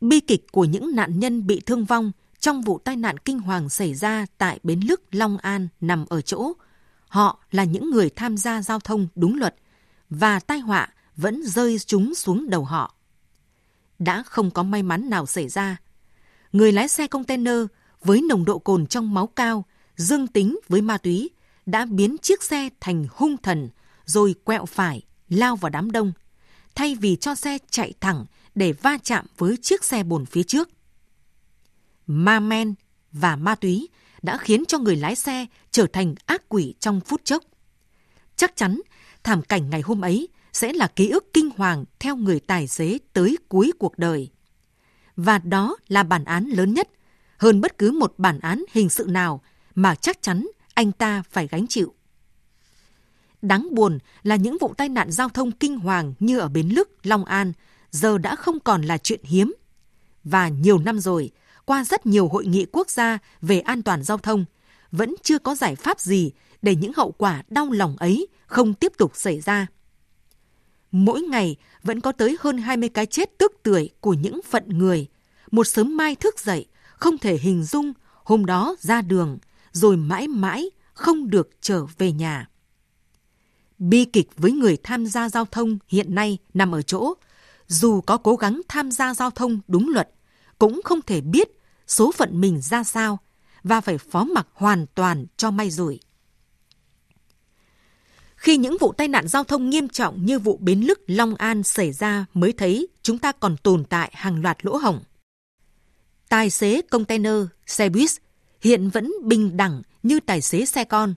Bi kịch của những nạn nhân bị thương vong trong vụ tai nạn kinh hoàng xảy ra tại Bến Lức, Long An nằm ở chỗ họ là những người tham gia giao thông đúng luật và tai họa vẫn rơi chúng xuống đầu họ. Đã không có may mắn nào xảy ra. Người lái xe container với nồng độ cồn trong máu cao, dương tính với ma túy, đã biến chiếc xe thành hung thần rồi quẹo phải, lao vào đám đông, thay vì cho xe chạy thẳng để va chạm với chiếc xe bồn phía trước. Ma men và ma túy đã khiến cho người lái xe trở thành ác quỷ trong phút chốc. Chắc chắn thảm cảnh ngày hôm ấy sẽ là ký ức kinh hoàng theo người tài xế tới cuối cuộc đời. Và đó là bản án lớn nhất, hơn bất cứ một bản án hình sự nào mà chắc chắn anh ta phải gánh chịu. Đáng buồn là những vụ tai nạn giao thông kinh hoàng như ở Bến Lức, Long An giờ đã không còn là chuyện hiếm. Và nhiều năm rồi, qua rất nhiều hội nghị quốc gia về an toàn giao thông, vẫn chưa có giải pháp gì để những hậu quả đau lòng ấy không tiếp tục xảy ra. Mỗi ngày vẫn có tới hơn 20 cái chết tức tuổi của những phận người. Một sớm mai thức dậy, không thể hình dung hôm đó ra đường, rồi mãi mãi không được trở về nhà. Bi kịch với người tham gia giao thông hiện nay nằm ở chỗ, dù có cố gắng tham gia giao thông đúng luật, cũng không thể biết số phận mình ra sao và phải phó mặc hoàn toàn cho may rủi. Khi những vụ tai nạn giao thông nghiêm trọng như vụ Bến Lức, Long An xảy ra mới thấy chúng ta còn tồn tại hàng loạt lỗ hổng. Tài xế container, xe buýt hiện vẫn bình đẳng như tài xế xe con,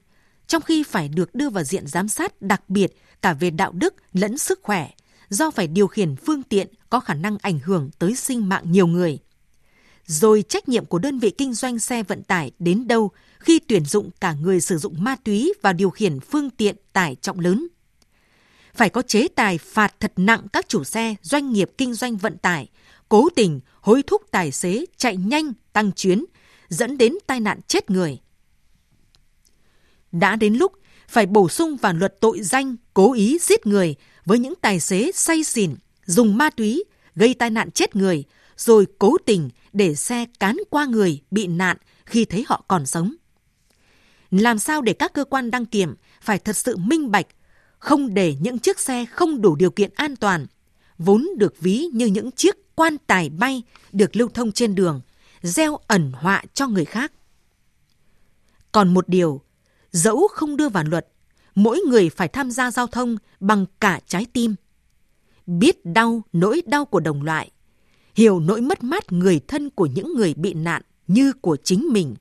trong khi phải được đưa vào diện giám sát đặc biệt cả về đạo đức lẫn sức khỏe, do phải điều khiển phương tiện có khả năng ảnh hưởng tới sinh mạng nhiều người. Rồi trách nhiệm của đơn vị kinh doanh xe vận tải đến đâu khi tuyển dụng cả người sử dụng ma túy vào điều khiển phương tiện tải trọng lớn. Phải có chế tài phạt thật nặng các chủ xe, doanh nghiệp kinh doanh vận tải, cố tình hối thúc tài xế chạy nhanh tăng chuyến, dẫn đến tai nạn chết người. Đã đến lúc phải bổ sung vào luật tội danh cố ý giết người với những tài xế say xỉn, dùng ma túy, gây tai nạn chết người, rồi cố tình để xe cán qua người bị nạn khi thấy họ còn sống. Làm sao để các cơ quan đăng kiểm phải thật sự minh bạch, không để những chiếc xe không đủ điều kiện an toàn, vốn được ví như những chiếc quan tài bay được lưu thông trên đường, gieo ẩn họa cho người khác. Còn một điều, dẫu không đưa vào luật, mỗi người phải tham gia giao thông bằng cả trái tim. Biết đau nỗi đau của đồng loại, hiểu nỗi mất mát người thân của những người bị nạn như của chính mình.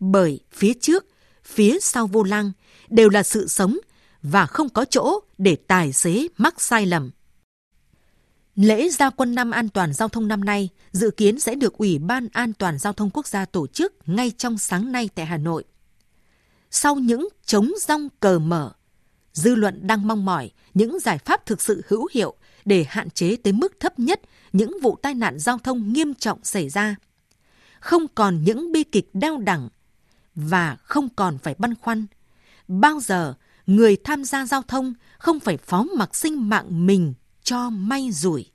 Bởi phía trước, phía sau vô lăng đều là sự sống và không có chỗ để tài xế mắc sai lầm. Lễ gia quân năm an toàn giao thông năm nay dự kiến sẽ được Ủy ban An toàn giao thông quốc gia tổ chức ngay trong sáng nay tại Hà Nội. Sau những chống rong cờ mở, dư luận đang mong mỏi những giải pháp thực sự hữu hiệu để hạn chế tới mức thấp nhất những vụ tai nạn giao thông nghiêm trọng xảy ra. Không còn những bi kịch đau đẳng và không còn phải băn khoăn. Bao giờ người tham gia giao thông không phải phó mặc sinh mạng mình cho may rủi.